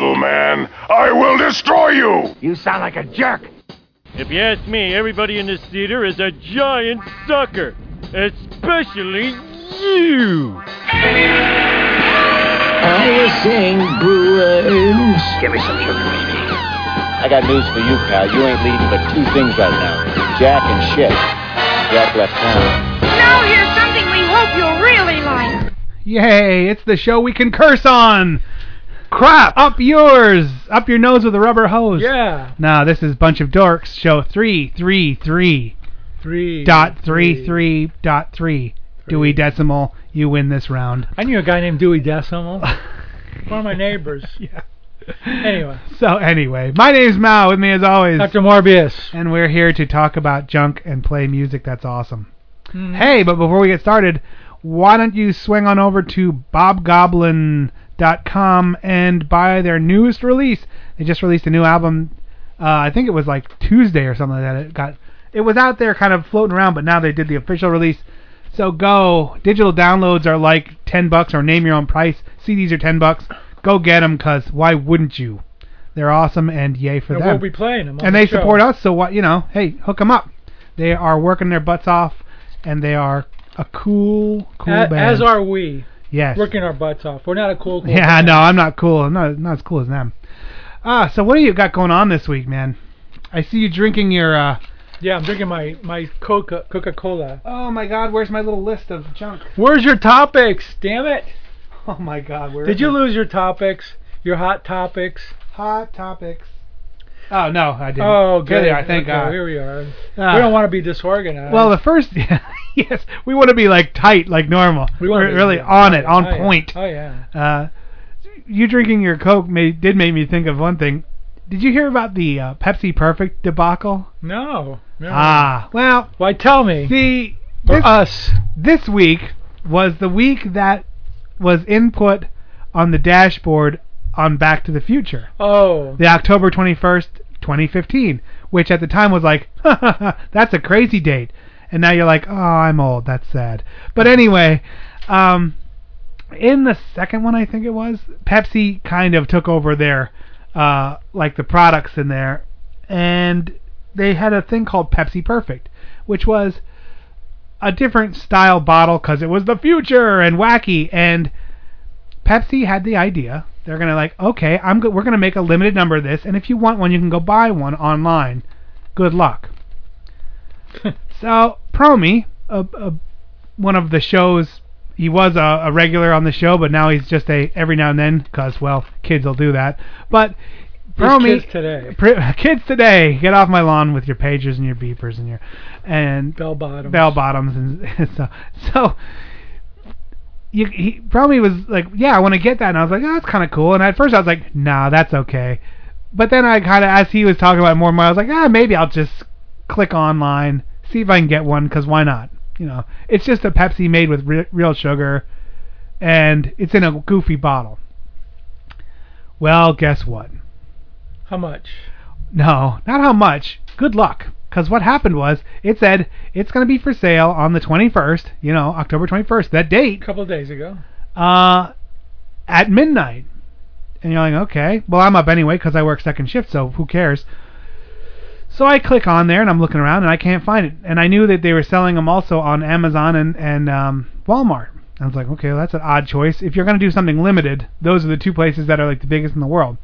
little man. I will destroy you! You sound like a jerk. If you ask me, everybody in this theater is a giant sucker. Especially you. I was saying, Brewers. Give me some sugar, baby. I got news for you, pal. You ain't leading but two things right now Jack and shit. Jack left town. Now here's something we hope you'll really like. Yay! It's the show we can curse on. Crap! Up yours, up your nose with a rubber hose. Yeah. Now this is Bunch of Dorks, show three three three Three. dot three three dot three. Dewey Decimal, you win this round. I knew a guy named Dewey Decimal. One of my neighbors. Yeah. Anyway, So anyway, my name's Mao. With me as always, Dr. Morbius. and we're here to talk about junk and play music that's awesome. Mhm. Hey, but before we get started, why don't you swing on over to bobgoblin.com and buy their newest release? They just released a new album. Uh, I think it was like Tuesday or something like that. It got it was out there kind of floating around, but now they did the official release. So go. Digital downloads are like 10 bucks or name your own price. CDs are 10 bucks. Go get them cuz why wouldn't you? They're awesome and yay for And them we'll be playing them. and the they show. support us. So what you know, hey, hook them up. They are working their butts off, and they are a cool, cool A- band. As are we. Yes. Working our butts off. We're not a cool. cool yeah, no, I'm not cool. I'm not not as cool as them. Ah, so what do you got going on this week, man? I see you drinking your. uh Yeah, I'm drinking my my Coca Coca Cola. Oh my God, where's my little list of junk? Where's your topics? Damn it! Oh my God, where Did is you it? lose your topics? Your hot topics? hot topics? Oh no, I didn't. Oh, Here good. they are. Thank Okay, God. Here we are. Ah. we don't want to be disorganized. Well, the first, yes, we want to be like tight, like normal. we want We're really on it, on oh, point. Yeah. Oh yeah. Uh, you drinking your Coke made, did make me think of one thing. Did you hear about the uh, Pepsi Perfect debacle? No. no. Ah, well, Why tell me? see, For this, us. this week was the week that was input on the dashboard on Back to the Future, Oh. the October 21st, 2015, which at the time was like, that's a crazy date. And now you're like, oh, I'm old. That's sad. But anyway, um, in the second one, I think it was, Pepsi kind of took over their, uh, like the products in there, and they had a thing called Pepsi Perfect, which was a different style bottle because it was the future and wacky. And Pepsi had the idea. They're gonna like, okay, I'm go- we're gonna make a limited number of this, and if you want one, you can go buy one online. Good luck. so Promi, a, a, one of the shows, he was a, a regular on the show, but now he's just a every now and then because well, kids will do that. But Promi, kids today. Pr- kids today, get off my lawn with your pagers and your beepers and your and Bell bottoms. bell bottoms and so so you, he probably was like, yeah, I want to get that, and I was like, oh, that's kind of cool. And at first I was like, nah, that's okay. But then I kind of, as he was talking about it more and more, I was like, ah, maybe I'll just click online, see if I can get one, because why not? You know, it's just a Pepsi made with re- real sugar, and it's in a goofy bottle. Well, guess what? How much? No, not how much. Good luck. Because what happened was, it said it's going to be for sale on the 21st, you know, October 21st, that date, A couple of days ago. uh, at midnight. And you're like, okay, well, I'm up anyway because I work second shift, so who cares? So I click on there and I'm looking around and I can't find it. And I knew that they were selling them also on Amazon and, and um, Walmart. I was like, okay, well, that's an odd choice. If you're going to do something limited, those are the two places that are like the biggest in the world.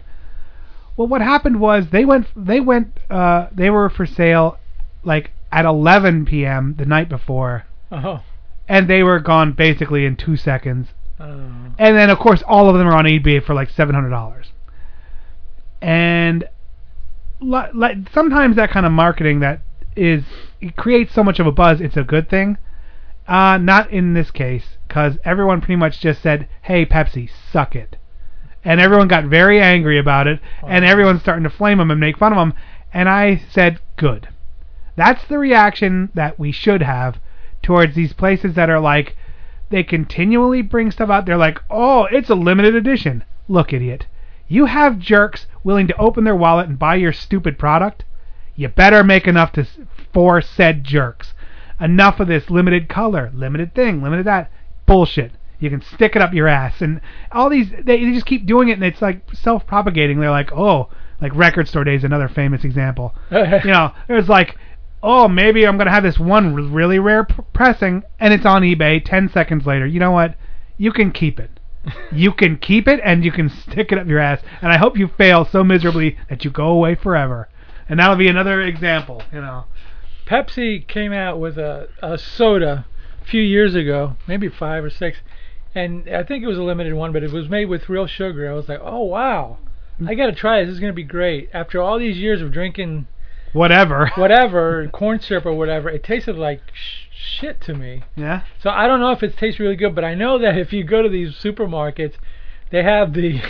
Well, what happened was they went they went uh they were for sale like at 11 p.m. the night before Oh. and they were gone basically in 2 seconds. Oh. And then of course all of them are on eBay for like $700. And li- like sometimes that kind of marketing that is it creates so much of a buzz, it's a good thing. Uh not in this case cuz everyone pretty much just said, "Hey Pepsi, suck it." And everyone got very angry about it, oh, and everyone's starting to flame him and make fun of him. And I said, good. That's the reaction that we should have towards these places that are like, they continually bring stuff out. They're like, oh, it's a limited edition. Look, idiot. You have jerks willing to open their wallet and buy your stupid product. You better make enough to for said jerks. Enough of this limited color, limited thing, limited that bullshit. You can stick it up your ass, and all these they, they just keep doing it, and it's like self-propagating. They're like, oh, like record store days, another famous example. you know, was like, oh, maybe I'm gonna have this one really rare p- pressing, and it's on eBay. Ten seconds later, you know what? You can keep it. you can keep it, and you can stick it up your ass. And I hope you fail so miserably that you go away forever. And that'll be another example. You know. Pepsi came out with a, a soda a few years ago, maybe five or six, and I think it was a limited one, but it was made with real sugar. I was like, oh wow, I got to try this. This is gonna be great. After all these years of drinking Whatever. whatever corn syrup or whatever, it tasted like sh- shit to me. Yeah. So I don't know if it tastes really good, but I know that if you go to these supermarkets, they have the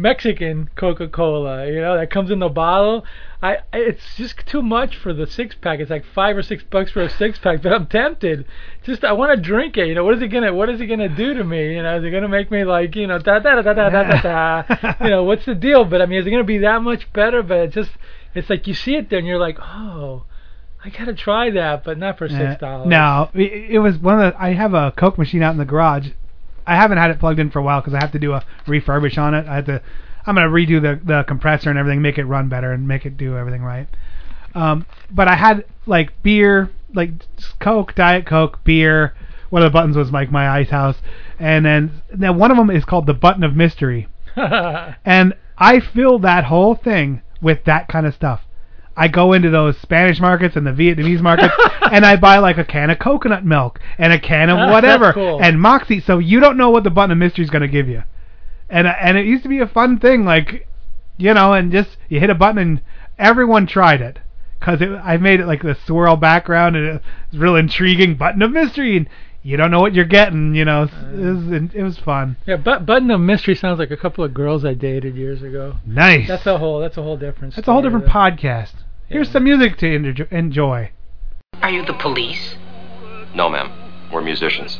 Mexican Coca-Cola, you know, that comes in the bottle. I it's just too much for the six pack. It's like five or six bucks for a six pack, but I'm tempted. Just I want to drink it. You know, what is it gonna what is it gonna do to me? You know, is it gonna make me like you know da da da da da da da? you know, what's the deal? But I mean, is it gonna be that much better? But it's just it's like you see it there and you're like, oh. I gotta try that, but not for six dollars. Uh, no, it, it was one of the. I have a Coke machine out in the garage, I haven't had it plugged in for a while because I have to do a refurbish on it. I have to. I'm gonna redo the the compressor and everything, make it run better and make it do everything right. Um, but I had like beer, like Coke, Diet Coke, beer. One of the buttons was like my ice house, and then now one of them is called the button of mystery, and I fill that whole thing with that kind of stuff. I go into those Spanish markets and the Vietnamese markets, and I buy like a can of coconut milk and a can of ah, whatever cool. and Moxie. So you don't know what the button of mystery is going to give you, and and it used to be a fun thing, like you know, and just you hit a button and everyone tried it because I made it like the swirl background and it was real intriguing button of mystery and you don't know what you're getting, you know. It was it was fun. Yeah, but Button of Mystery sounds like a couple of girls I dated years ago. Nice. That's a whole that's a whole different. That's a whole different there. podcast. Here's some music to enjoy. Are you the police? No, ma'am. We're musicians.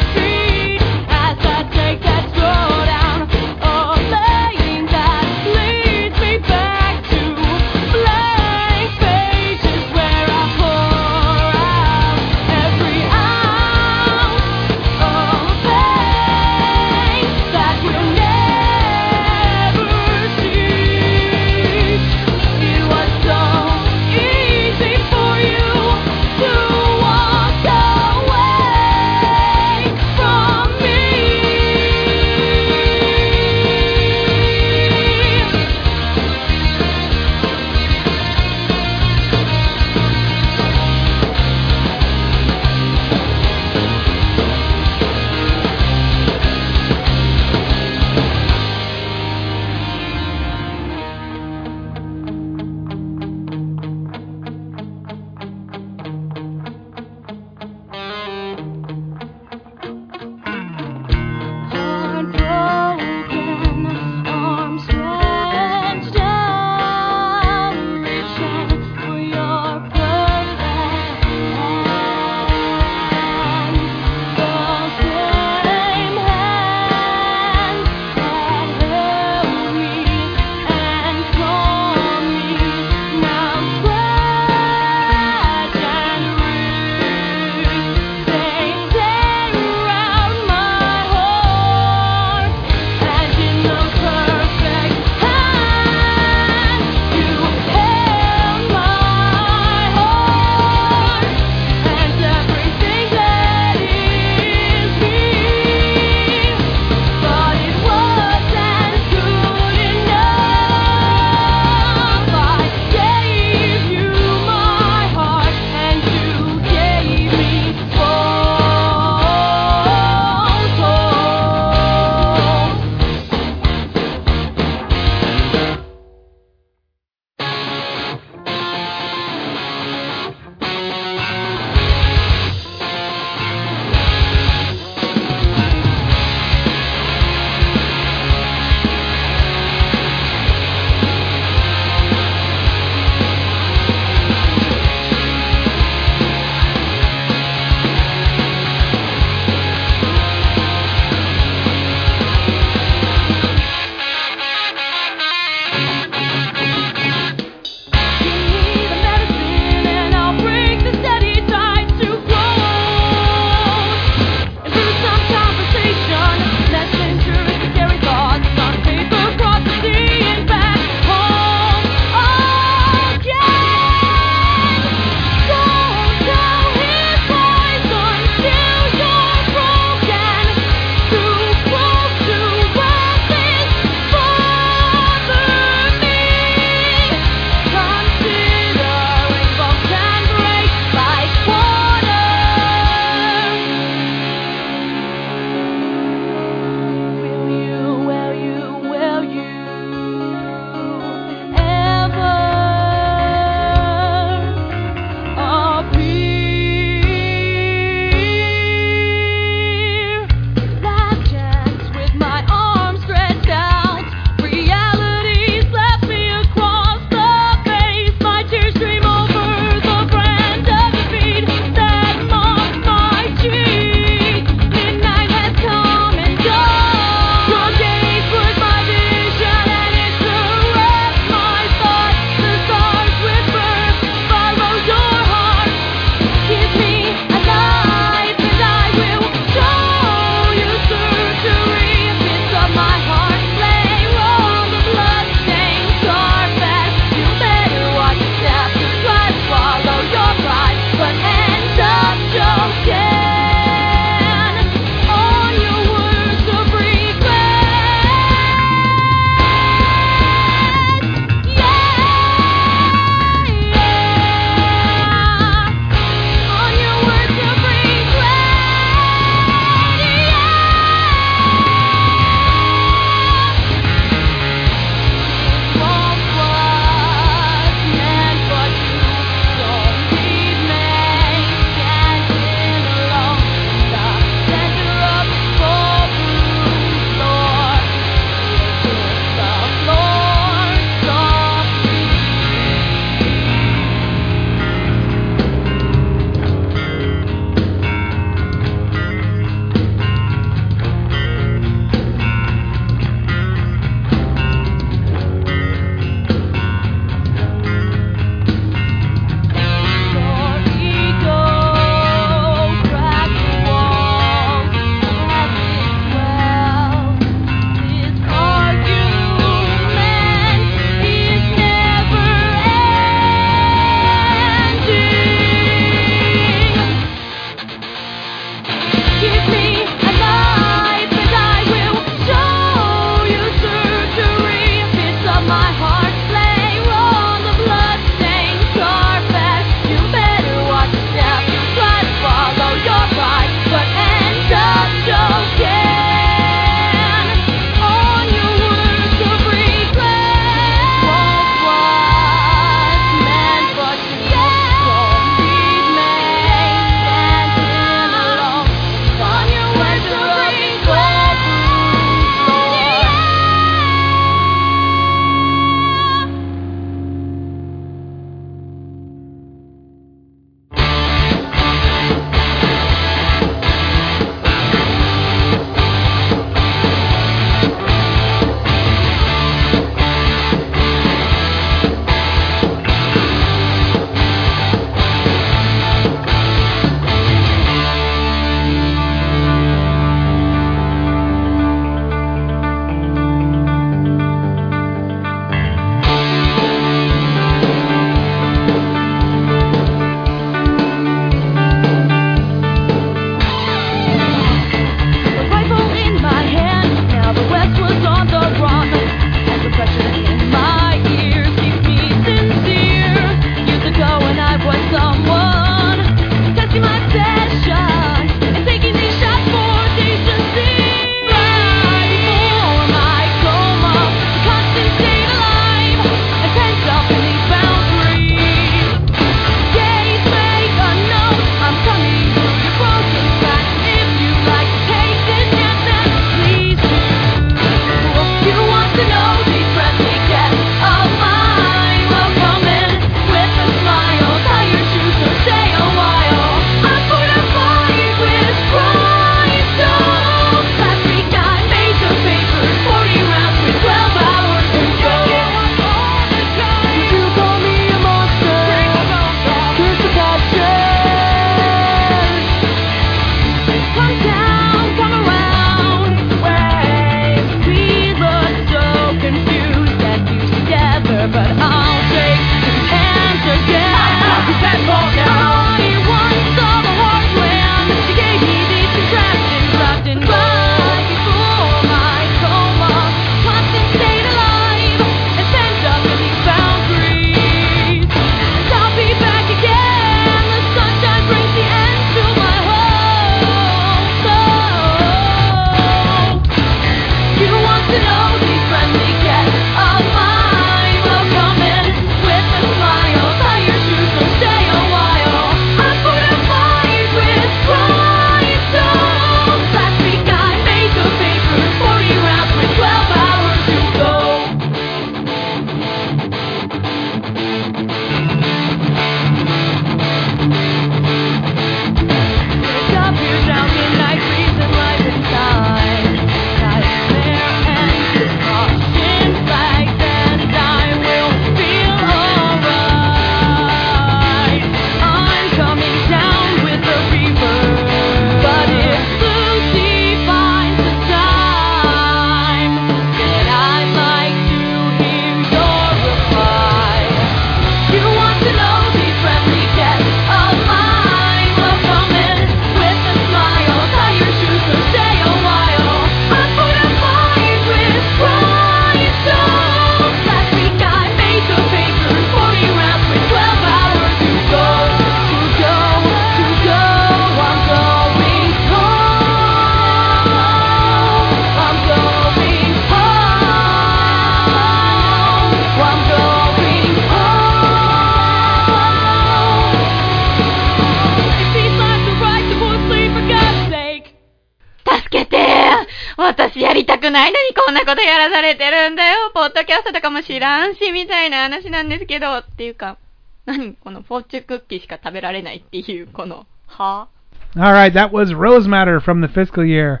くないのにこんなことやらされてるんだよ。ポッドキャストとかも知らんし、みたいな話なんですけど、っていうか、何このフォーチュンクッキーしか食べられないっていう、この、は All right, that was Rose Matter from the fiscal year.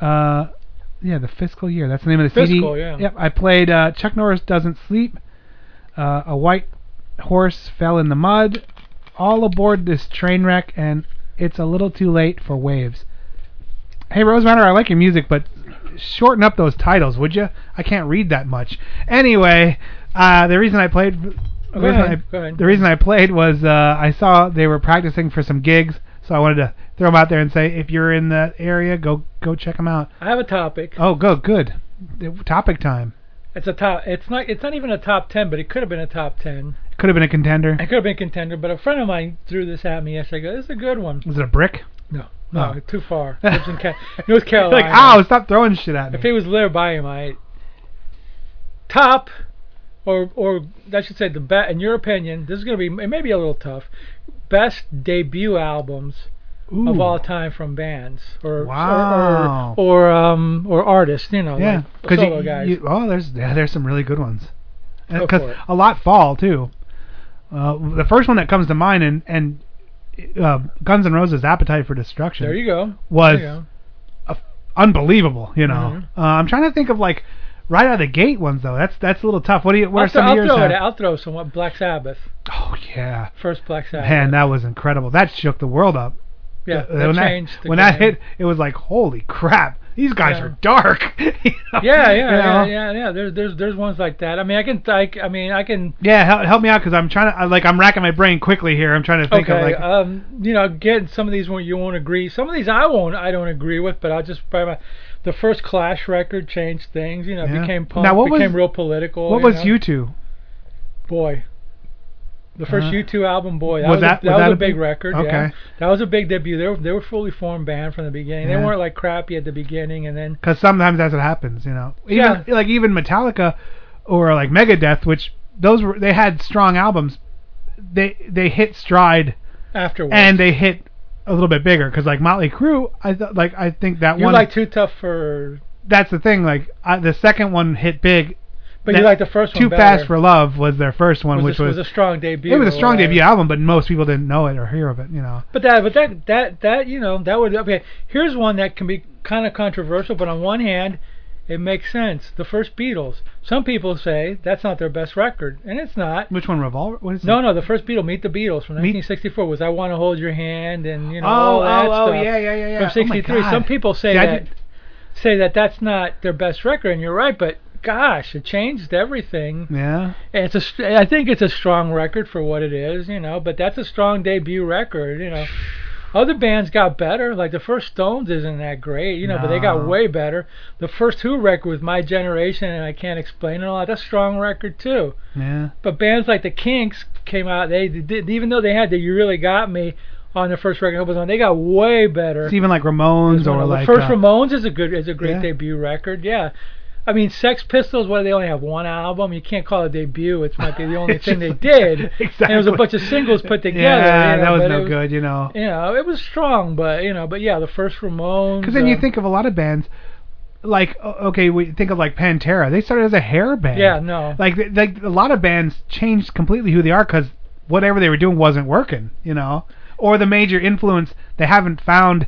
Uh, yeah, the fiscal year. That's the name of the CD. Fiscal, yeah. Yep. I played uh, Chuck Norris Doesn't Sleep. Uh, a white horse fell in the mud. All aboard this train wreck, and it's a little too late for waves. Hey, Rose Matter, I like your music, but shorten up those titles, would you? I can't read that much. Anyway, uh, the reason I played. the reason ahead, I-. The reason I played was uh, I saw they were practicing for some gigs, so I wanted to throw them out there and say if you're in that area, go go check them out. I have a topic. Oh, go good. Topic time. It's a top. It's not. It's not even a top ten, but it could have been a top ten. It Could have been a contender. It could have been a contender, but a friend of mine threw this at me yesterday. I go, "This is a good one." Was it a brick? No, no, Oh. too far. Lives in Ca- North Carolina. like, ow, stop throwing shit at me. If he was there by him, I top, or or I should say the best. In your opinion, this is gonna be. It may be a little tough. Best debut albums of all time from bands or Wow. or, or, or um or artists. You know, yeah, like solo you, guys. you, oh, there's yeah, there's some really good ones. Because for a lot fall too. Uh, the first one that comes to mind, and and uh, Guns N' Roses' "Appetite for Destruction" there you go. was you go. unbelievable. You know, Mhm. uh, I'm trying to think of like right out of the gate ones though. That's that's a little tough. What do you? What I'll, are some of I'll yours? throw it. I'll throw some. What Black Sabbath? Oh yeah, First Black Sabbath. man, that was incredible. That shook the world up. yeah, Uh, that when changed. that the when that hit, it was like holy crap. These guys Yeah. are dark. You know? Yeah, yeah, You yeah, know? yeah, yeah. There's there's there's ones like that. I mean, I can like I mean, I can Yeah, help, help me out because I'm trying to I- like I'm racking my brain quickly here. I'm trying to think okay. of like um, you know, get some of these you won't agree. Some of these I won't. I don't agree with, but I'll just probably the first Clash record changed things. You know, Yeah. became punk, Now, what was- became real political. what you was know? you two? Boy. The first Uh, U2 album, boy, that was was, that- a, that was was, that a a big big- record. okay. Yeah, that was a big debut. They were they were fully formed band from the beginning. Yeah. They weren't like crappy at the beginning, and then Because sometimes that's what happens, you know. Even, Yeah. Like even Metallica or like Megadeth, which those were they had strong albums. They they hit stride afterwards. and they hit a little bit bigger because like Motley Crue, I thought like I think that you one. like Too Tough for, that's the thing. Like I, the second one hit big. But you like the first one Too better. Fast for Love was their first one, was which a, was, was a strong debut. it was a strong whatever. debut album, but most people didn't know it or hear of it. You know. But that, but that, that, that, you know, that would. Okay, here's one that can be kind of controversial, but on one hand, it makes sense. The first Beatles. Some people say that's not their best record, and it's not. Which one? Revolver? What is No, it? no, the first Beatles, Meet the Beatles from Meet- 1964 was "I Want to Hold Your Hand" and you know Oh, all that oh, oh, yeah, yeah, yeah, yeah. From Oh 63. God. Some people say See, that say that that's not their best record, and you're right. But gosh, it changed everything. Yeah. And It's a, str- I think it's a strong record for what it is, you know. But that's a strong debut record, you know. Other bands got better, like the first Stones isn't that great, you know, but they got way better. The first Who record with My Generation and I Can't Explain It All, that's a strong record too. Yeah. But bands like the Kinks came out, they did, even though they had the You Really Got Me on their first record, was on, they got way better. It's even like Ramones or the like first uh, Ramones is a good is a great Yeah. debut record. Yeah. I mean, Sex Pistols, what they only have one album. You can't call it a debut. It might be the only thing they did. exactly. And it was a bunch of singles put together. Yeah, you know, that was no was, good, you know. You know, it was strong, but you know, but yeah, the first Ramones. Because then you uh, think of a lot of bands, like okay, we think of like Pantera. They started as a hair band. Yeah, no. Like like a lot of bands changed completely who they are because whatever they were doing wasn't working, you know. Or the major influence they haven't found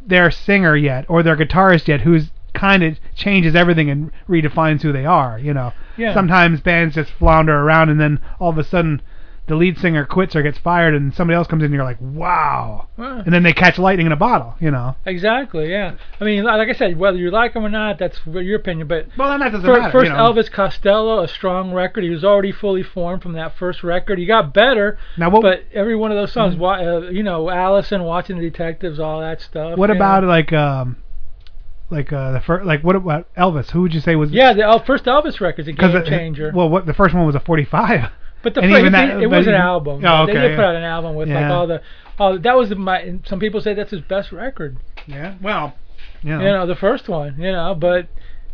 their singer yet or their guitarist yet who's kind of changes everything and redefines who they are, you know. Yeah. Sometimes bands just flounder around and then all of a sudden the lead singer quits or gets fired and somebody else comes in and you're like, wow. Well, And then they catch lightning in a bottle, you know. Exactly, yeah. I mean, like I said, whether you like them or not, that's your opinion. But Well, then that doesn't fir- matter. first you know. Elvis Costello, a strong record. He was already fully formed from that first record. He got better, Now, what but every one of those songs, Mhm. uh, you know, Alison, watching the detectives, all that stuff. What about know. like um, like uh the first like what about Elvis? Who would you say was Yeah, the El- first Elvis record's a game it- changer. Well, what the first one was a 45. but the and first, it, that- it was an album. Oh, They okay, did put out an album with like all the, all that was my. Some people say that's his best record. Yeah. Well, you know. You know, the first one. You know, but.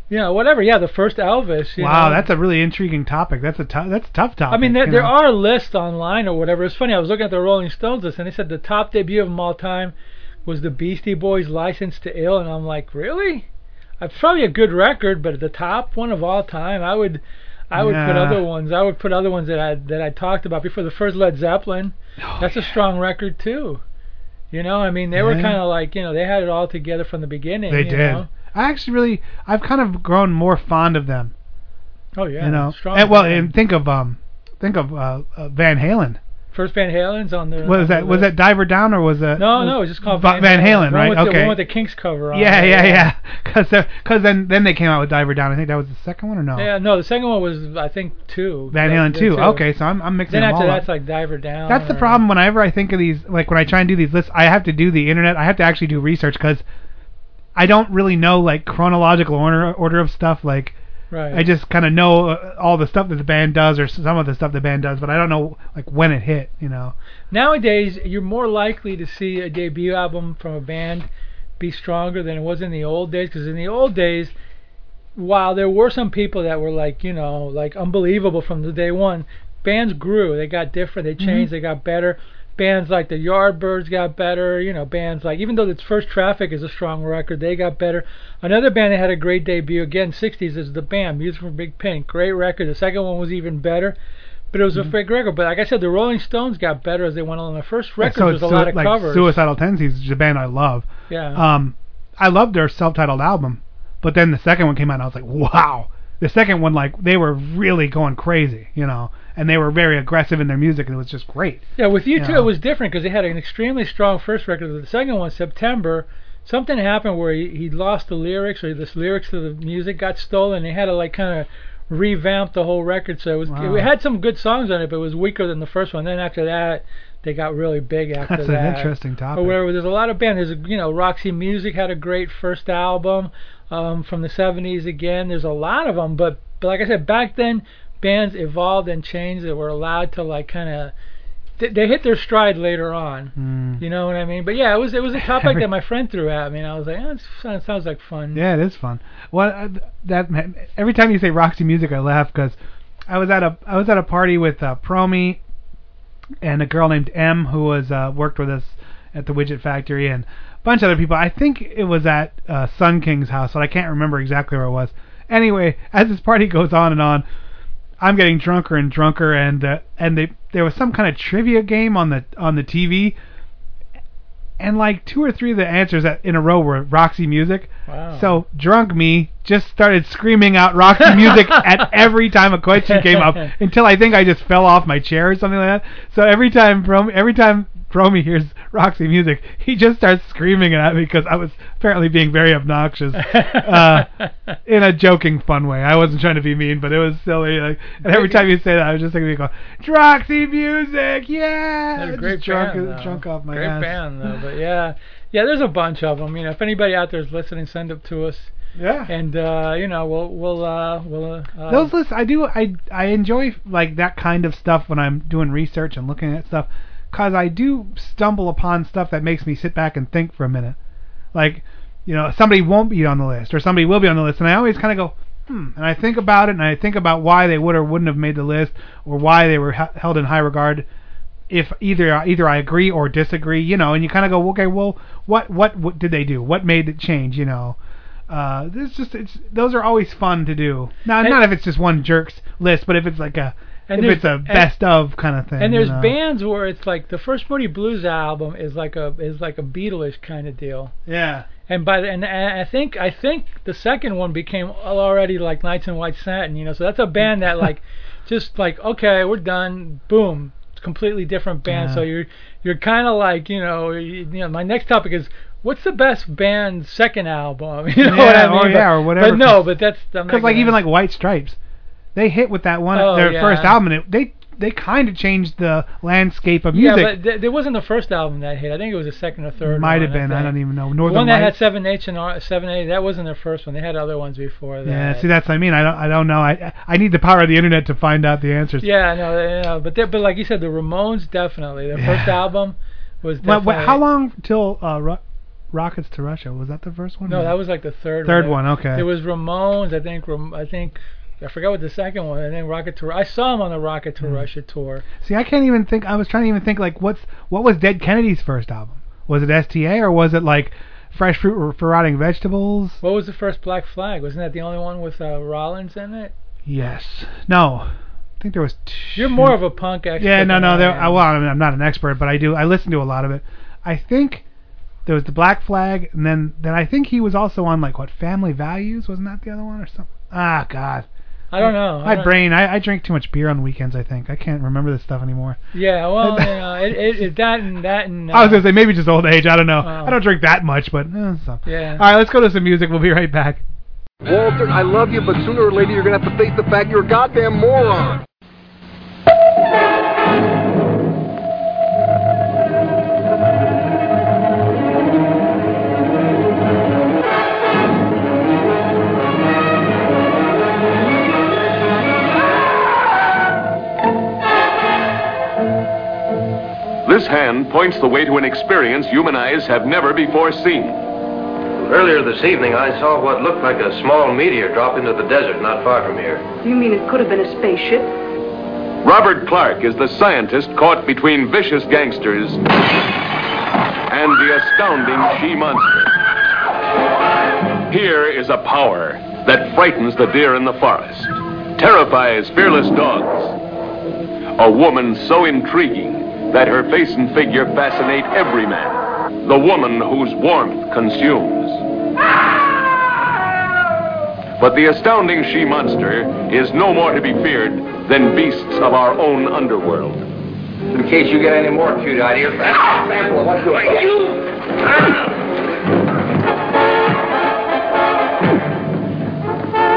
You know, whatever. Yeah, the first Elvis. You wow, know. that's a really intriguing topic. That's a tough. That's a tough topic. I mean, there, there know. are lists online or whatever. It's funny. I was looking at the Rolling Stones list, and they said the top debut of them all time was the Beastie Boys' "License to Ill," and I'm like, really? uh, probably a good record, but at the top one of all time, I would. I would put other ones. I would put other ones that I that I talked about before. The first Led Zeppelin, Oh, that's a strong record too. You know, I mean, they were kind of like you know they had it all together from the beginning. They did. know? I actually really, I've kind of grown more fond of them. Oh yeah. you know, strong. and, well, and think of um, think of uh, uh, Van Halen. First Van Halen's on the. Was that was that Diver Down or was that? No, was no, it was just called Va- Van, Halen, right? with The, okay. one with the Kinks cover on. yeah, it, yeah, yeah. Because because then then they came out with Diver Down. I think that was the second one or no? Yeah, no, the second one was I think two. Van Halen two. two. Okay, so I'm I'm mixing Then them after all that's up. like Diver Down. That's the problem. Whenever I think of these, like when I try and do these lists, I have to do the internet. I have to actually do research because I don't really know like chronological order order of stuff. Like Right. I just kind of know uh, all the stuff that the band does or some of the stuff the band does, but I don't know like when it hit. You know. Nowadays, you're more likely to see a debut album from a band be stronger than it was in the old days. Because in the old days, while there were some people that were like, you know, like unbelievable from the day one, bands grew. They got different. They changed. They got better. Bands like the Yardbirds got better. You know, bands like even though its first Traffic is a strong record, they got better. Another band that had a great debut again, 60s, is the band Music from Big Pink. Great record. The second one was even better. But it was a fake record. But like I said, the Rolling Stones got better as they went on. The first record so was a sui- lot of like covers. Suicidal Tendencies is a band I love. Yeah. Um, I loved their self-titled album, but then the second one came out, and I was like, wow. The second one, like, they were really going crazy, you know, and they were very aggressive in their music, and it was just great. Yeah, with U2 Yeah. it was different because they had an extremely strong first record. The second one, September, something happened where he, he lost the lyrics or the lyrics to the music got stolen. They had to like kind of revamp the whole record. So it was Wow. it had some good songs on it, but it was weaker than the first one. Then after that, they got really big after that. That's an interesting topic. Where there's a lot of bands. There's you know Roxy Music had a great first album um, from the 70s. Again, there's a lot of them, but but like I said, back then bands evolved and changed. They were allowed to like kind of they, they hit their stride later on. Mm. You know what I mean? But yeah, it was it was a topic that my friend threw at me, and I was like, oh, it sounds, sounds like fun. Yeah, it is fun. Well, uh, that every time you say Roxy Music, I laugh because I was at a I was at a party with uh, Promi and a girl named M who was uh, worked with us at the Widget Factory and a bunch of other people. I think it was at uh, Sun King's house, but I can't remember exactly where it was. Anyway, as this party goes on and on, I'm getting drunker and drunker, and uh, and they there was some kind of trivia game on the on the TV, and like two or three of the answers that in a row were Roxy Music. Wow. So drunk me just started screaming out Roxy Music at every time a question came up until I think I just fell off my chair or something like that. So every time from every time Promi hears Roxy Music, he just starts screaming at me because I was apparently being very obnoxious, uh, in a joking, fun way. I wasn't trying to be mean, but it was silly. Like, and every time you say that, I was just thinking, go, Roxy Music, yeah! That's a great drunk, band, drunk off my great ass. band though. But yeah, yeah, there's a bunch of them. You know, if anybody out there is listening, send them to us, Yeah. and uh, you know, we'll we'll uh, we'll. Uh, Those lists, I do, I I enjoy like that kind of stuff when I'm doing research and looking at stuff, cause I do stumble upon stuff that makes me sit back and think for a minute. Like, you know, somebody won't be on the list or somebody will be on the list, and I always kind of go, hmm, and I think about it and I think about why they would or wouldn't have made the list or why they were h- held in high regard. If either either I agree or disagree, you know, and you kind of go, okay, well, what what what did they do? What made it change? You know. Uh, this just it's those are always fun to do. Now, And- not if it's just one jerk's list, but if it's like a And if it's a and- best of kind of thing. and you there's know. bands where it's like the first Moody Blues album is like a is like a Beatles kind of deal. Yeah. And by the, and and I think I think the second one became already like Nights in White Satin, you know. So that's a band that like just like okay, we're done, boom, it's a completely different band. Yeah. So you're you're kind of like you know you, you know my next topic is what's the best band's second album? You know Yeah, what I oh, mean? or But- yeah, or whatever. But no, but that's Because like even like White Stripes, they hit with that one Oh, their yeah. first album, and it, they they kind of changed the landscape of music. yeah, but th- there wasn't the first album that hit. I think it was the second or third. Might have been. I, think. don't even know. The Northern one that had seven H and R, seven A. That wasn't their first one. They had other ones before that. yeah, see that's what I mean. I don't I don't know. I I need the power of the internet to find out the answers. Yeah, no, no, but they- but like you said, the Ramones definitely. Their Yeah. first album was Well, definitely. wait, how long till uh, Ro- Rockets to Russia? Was that the first one? No, that was like the third. Third one. one, okay. It was Ramones. I think. I think. I forgot what the second one. And then Rocket to. I saw him on the Rocket to Hmm. Russia tour. See, I can't even think. I was trying to even think like what's what was Dead Kennedy's first album? Was it STA or was it like fresh fruit for rotting vegetables. What was the first Black Flag? Wasn't that the only one with uh, Rollins in it? Yes. No. I think there was. Two. You're more of a punk expert. Yeah, no, no. There. I, well, I mean, I'm not an expert, but I do. I listen to a lot of it. I think there was the Black Flag, and then then I think he was also on like what Family Values, wasn't that the other one or something? Ah, God. I don't know. I My don't- brain. I, I drink too much beer on weekends. I think I can't remember this stuff anymore. Yeah, well, you know, it, it, it, that and that and. Uh, I was gonna say maybe just old age. I don't know. Oh. I don't drink that much, but eh, so. Yeah. All right, let's go to some music. We'll be right back. Walter, I love you, but sooner or later you're gonna have to face the fact you're a goddamn moron. This hand points the way to an experience human eyes have never before seen. Earlier this evening, I saw what looked like a small meteor drop into the desert not far from here. You mean it could have been a spaceship? Robert Clark is the scientist caught between vicious gangsters and the astounding she monster. Here is a power that frightens the deer in the forest, terrifies fearless dogs. A woman so intriguing that her face and figure fascinate every man. The woman whose warmth consumes. But the astounding she monster is no more to be feared than beasts of our own underworld. In case you get any more cute ideas, sample of what's going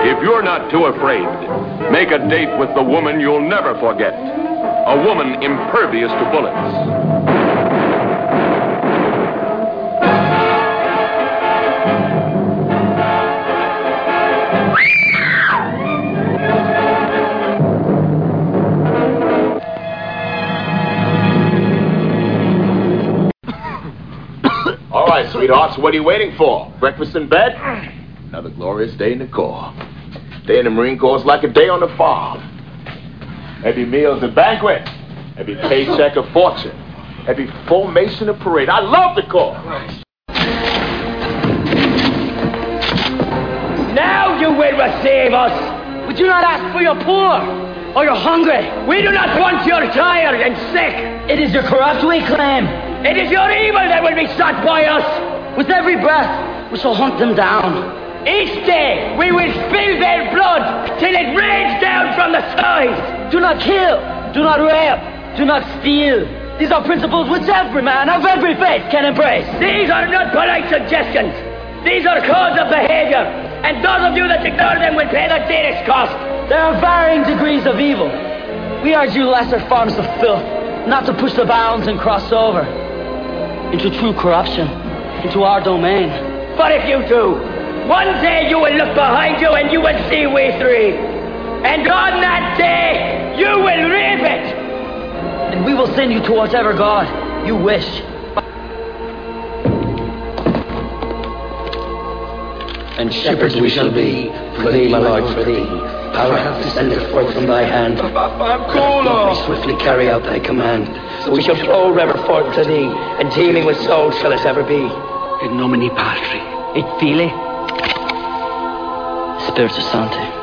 If you're not too afraid, make a date with the woman you'll never forget. A woman impervious to bullets. All right, sweethearts, what are you waiting for? Breakfast in bed? Another glorious day in the Corps. Day in the Marine Corps is like a day on the farm. Every meal's a banquet. Every paycheck a fortune. Every formation a parade. I love the Corps. Now you will receive us. We do not ask for your poor or your hungry. We do not want your tired and sick. It is your corrupt we claim. It is your evil that will be sought by us. With every breath, we shall hunt them down. Each day, we will spill their blood till it rains down from the skies. Do not kill. Do not rape. Do not steal. These are principles which every man of every faith can embrace. These are not polite suggestions. These are codes of behavior. And those of you that ignore them will pay the dearest cost. There are varying degrees of evil. We urge you lesser forms of filth not to push the bounds and cross over into true corruption, into our domain. But if you do, one day you will look behind you and you will see we three. And on that day, you will reap it. And we will send you to whatever God you wish. And shepherds we shall be, for thee, my Lord, for thee. Power hath descended forth from thy hand. Let me swiftly carry out thy command. So we shall flow river forth to thee, and teeming with souls shall it ever be. In nomine Patri. Et Filii. Spiritus Sancti.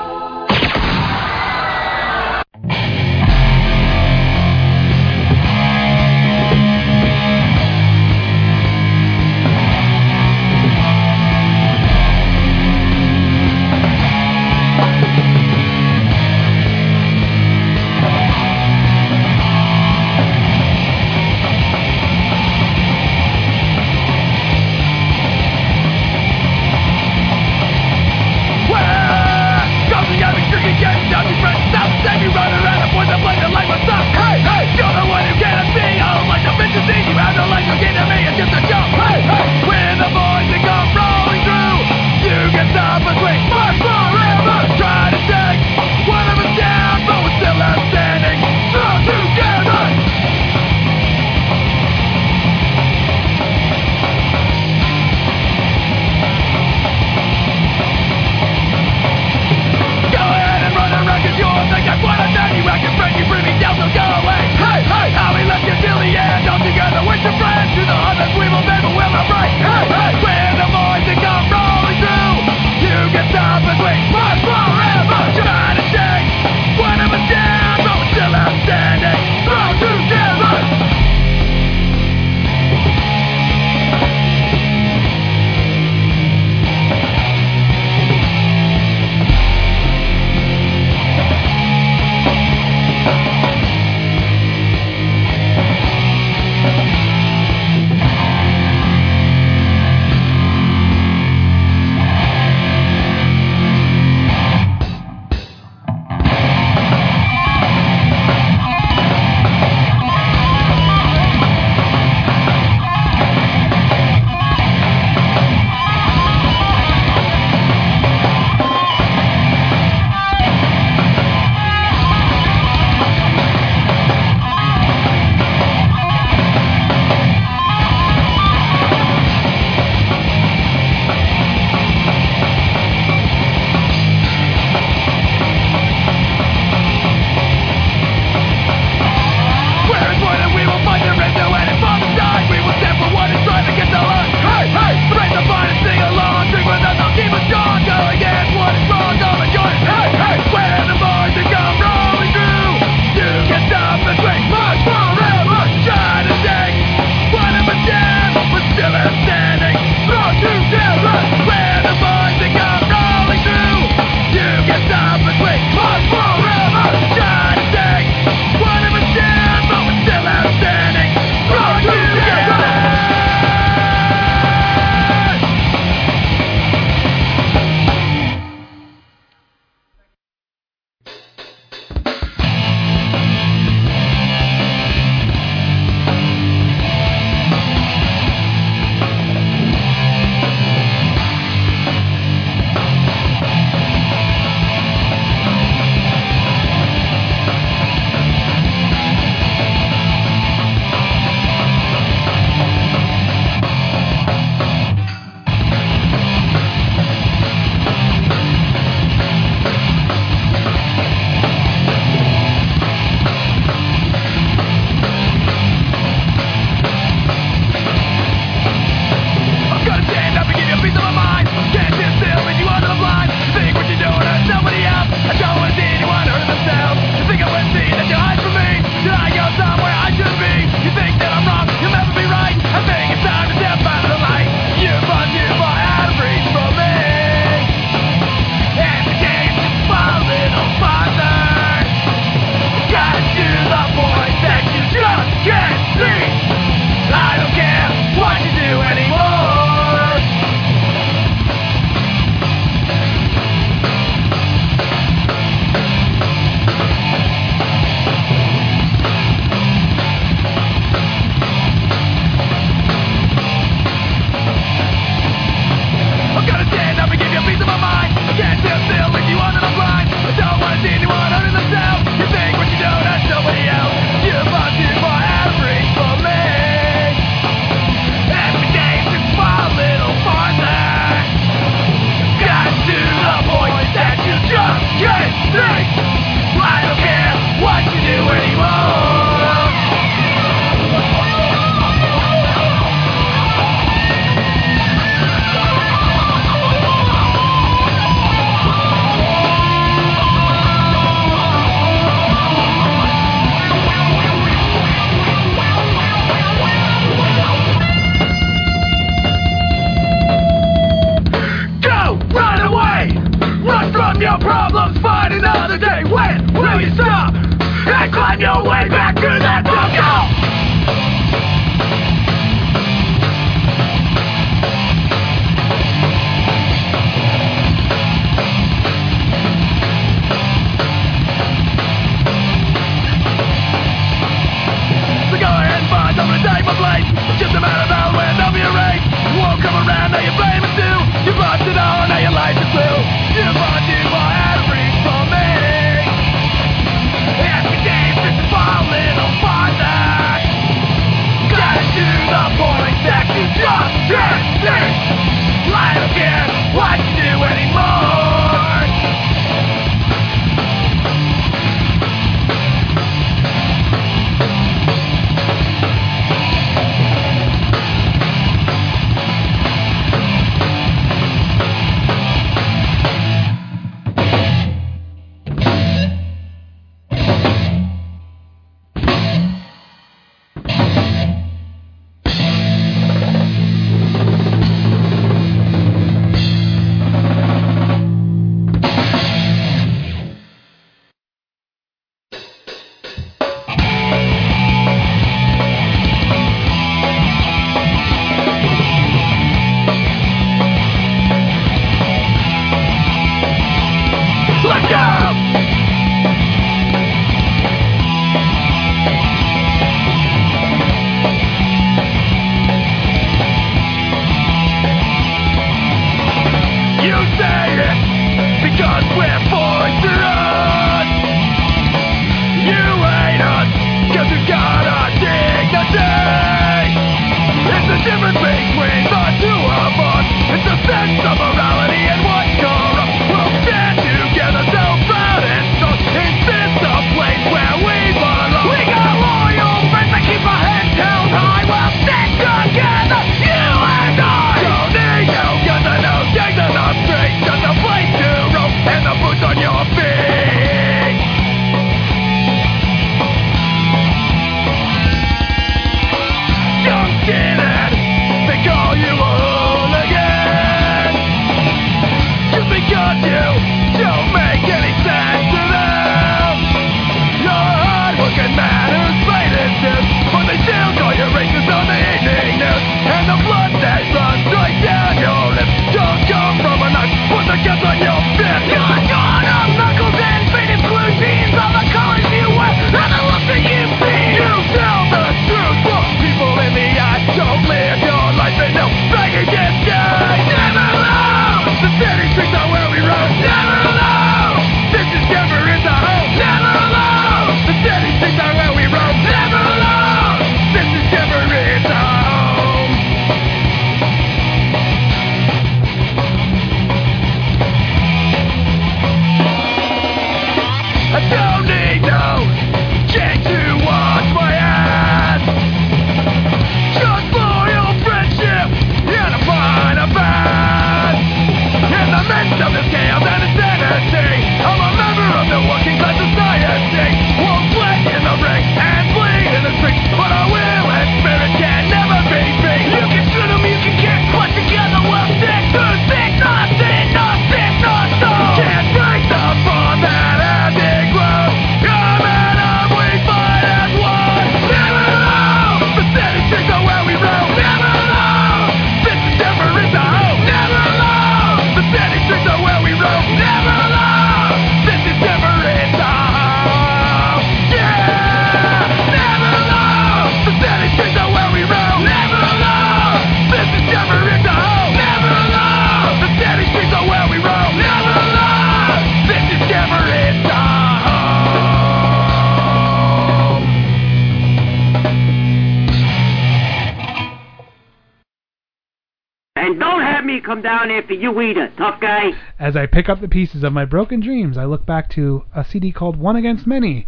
tough guy. As I pick up the pieces of my broken dreams, I look back to a CD called One Against Many.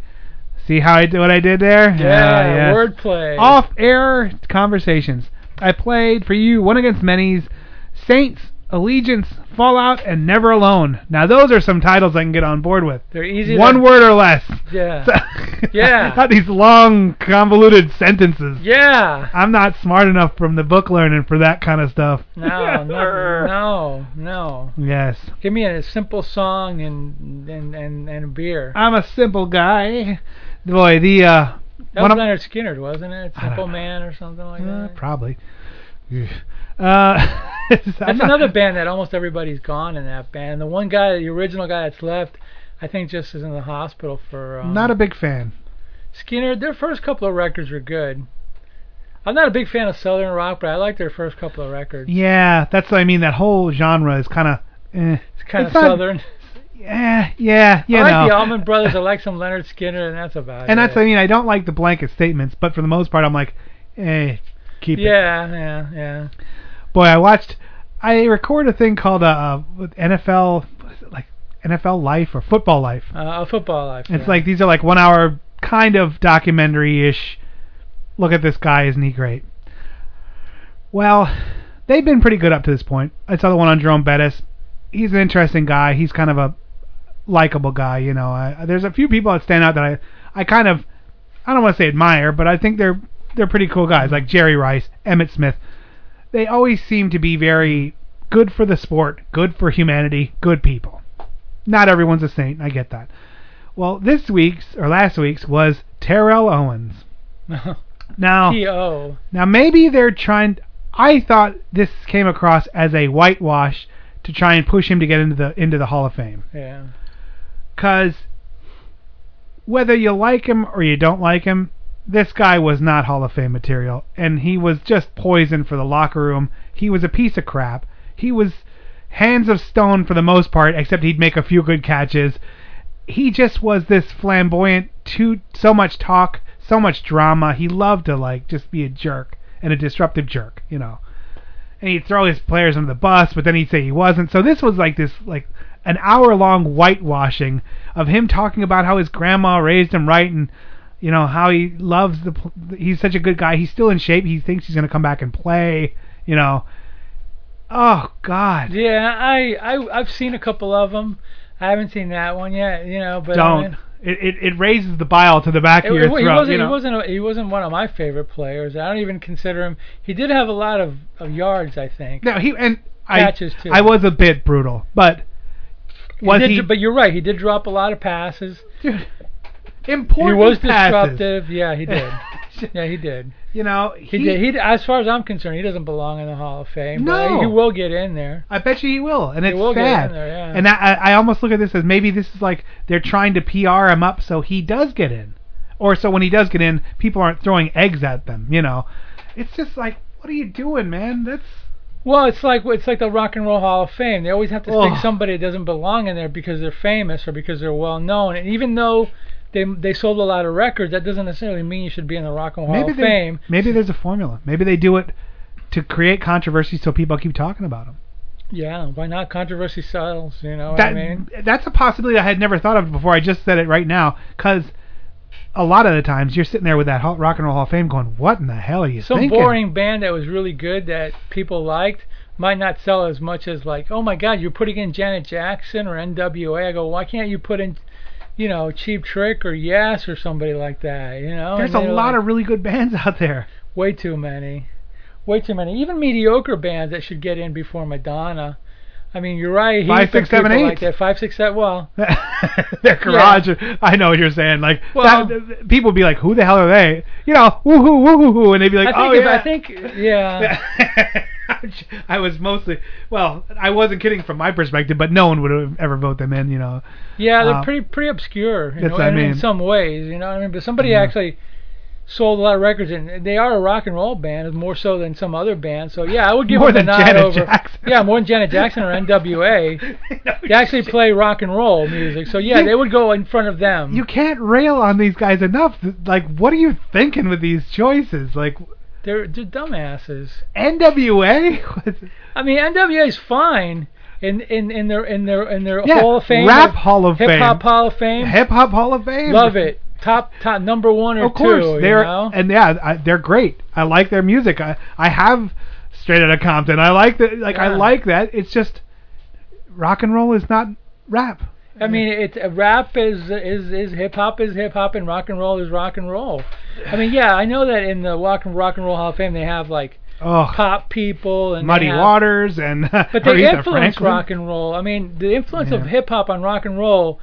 See how I did what I did there? Yeah, yeah. wordplay. Off air conversations. I played for you One Against Many's Saints Allegiance, Fallout, and Never Alone. Now those are some titles I can get on board with. They're easy. One to- word or less. Yeah. So, yeah. not these long, convoluted sentences. Yeah. I'm not smart enough from the book learning for that kind of stuff. No, no, no, no. Yes. Give me a simple song and and and, and a beer. I'm a simple guy. Boy, the uh. That was Lynyrd Skynyrd, wasn't it? Simple Man or something like uh, that. Probably. Uh, That's another band that almost everybody's gone in that band. The one guy, the original guy that's left, I think just is in the hospital for. Um, Not a big fan. Skynyrd. Their first couple of records were good. I'm not a big fan of Southern rock, but I like their first couple of records. Yeah, that's what I mean. That whole genre is kind of. Eh. It's kind of not- Southern. Yeah, yeah, you I like know. the Allman Brothers. I like some Lynyrd Skynyrd, and that's about and it. And that's what I mean. I don't like the blanket statements, but for the most part, I'm like, eh, keep it. Yeah, yeah, yeah. Boy, I watched. I record a thing called uh, uh NFL, what is it like NFL Life or Football Life. Uh, a football life. It's yeah. like these are like one hour kind of documentary ish. Look at this guy, isn't he great? Well, they've been pretty good up to this point. I saw the one on Jerome Bettis. He's an interesting guy. He's kind of a likable guy, you know. I, there's a few people that stand out that I I kind of I don't want to say admire, but I think they're they're pretty cool guys like Jerry Rice, Emmitt Smith. They always seem to be very good for the sport, good for humanity, good people. Not everyone's a saint, I get that. Well, this week's or last week's was Terrell Owens. Now, now maybe they're trying. I thought this came across as a whitewash to try and push him to get into the into the Hall of Fame. Yeah. Cause whether you like him or you don't like him, this guy was not Hall of Fame material, and he was just poison for the locker room. He was a piece of crap. He was hands of stone for the most part, except he'd make a few good catches. He just was this flamboyant, too so much talk, so much drama. He loved to like just be a jerk and a disruptive jerk, you know. And he'd throw his players under the bus, but then he'd say he wasn't. So this was like this like an hour long whitewashing of him talking about how his grandma raised him right and you know how he loves the he's such a good guy. He's still in shape. He thinks he's going to come back and play, you know. Oh god. Yeah, I I I've seen a couple of them. I haven't seen that one yet, you know. But Don't. mean, It, it it raises the bile to the back it- of your it- he throat, wasn't you know. he wasn't a, he wasn't one of my favorite players. I don't even consider him. He did have a lot of, of yards, I think. no, he and Catches, I too. I was a bit brutal, but was did, he, But you're right. He did drop a lot of passes. Important he was passes. disruptive. Yeah, he did. yeah, he did. You know, He, he- did. He as far as I'm concerned, he doesn't belong in the Hall of Fame. but No. he will get in there. I bet you he will, and He it's will get sad. in there, yeah. And I, I almost look at this as maybe this is like they're trying to PR him up so he does get in, or so when he does get in, people aren't throwing eggs at them. You know, it's just like, what are you doing, man? That's Well, it's like it's like the Rock and Roll Hall of Fame. They always have to stick somebody that doesn't belong in there because they're famous or because they're well known. And even though they they sold a lot of records, that doesn't necessarily mean you should be in the Rock and Roll Hall of they- Fame. maybe there's a formula. Maybe they do it to create controversy so people keep talking about them. Yeah, why not? Controversy sells. You know what that I mean? that's a possibility I had never thought of before. I just said it right now because a lot of the times you're sitting there with that Rock and Roll Hall of Fame going, what in the hell are you Some thinking? boring band that was really good that people liked might not sell as much as like, oh my God, you're putting in Janet Jackson or NWA. I go, why can't you put in, you know, Cheap Trick or Yes or somebody like that? You know, There's a lot like, of really good bands out there. way too many, way too many. Even mediocre bands that should get in before Madonna. I mean, you're right. Heath Five, six, seven, eight. Like that. Five, six, seven. Well, Their garage. I know what you're saying. Like that, people be like, "Who the hell are they?" You know, woohoo, woohoo, and they'd be like, I think "Oh if, yeah." I think yeah. I was mostly well. I wasn't kidding from my perspective, but no one would have ever vote them in. You know. Yeah, they're Uh, pretty pretty obscure. You know, I in, in mean. some ways, you know what I mean. But somebody Mhm. actually sold a lot of records, and they are a rock and roll band, more so than some other bands. So yeah, I would give More them a than nod Janet over. Jackson. Yeah, more than Janet Jackson or NWA. they actually play rock and roll music. So yeah, You- they would go in front of them. You can't rail on these guys enough. Like, what are you thinking with these choices? Like, They're, they're dumbasses. NWA. I mean, NWA is fine. In, in, in their in their in their Yeah, Hall of Fame, Rap Hall of Fame, Hip Hop Hall of Fame, Hip Hop Hall of Fame. love it, top top number one or of course, two. they're you know? and yeah, I, they're great. I like their music. I I have Straight Outta Compton. I like that. Like I like that. It's just rock and roll is not rap. I mean, it's uh, rap is is is hip hop is hip hop and rock and roll is rock and roll. I mean, yeah, I know that in the rock and rock and roll Hall of Fame they have like Oh, pop people and Muddy have- Waters and but they Aretha influence Franklin. rock and roll. I mean, the influence of hip hop on rock and roll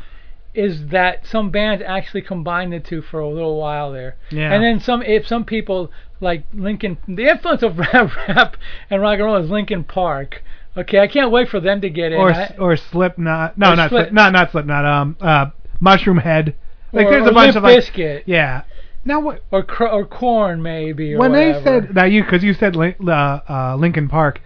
is that some bands actually combined the two for a little while there. Yeah. And then some if some people like Lincoln the influence of rap, rap and rock and roll is Linkin Park. Okay, I can't wait for them to get in. or I- or Slipknot. No, Or not Slip- not not Slipknot. Um, uh, Mushroom Head. Like or, there's a bunch Limp of like Bizkit. yeah. Now what? Or cr- or Korn maybe. Or when they said that you because you said uh, uh, Linkin Park,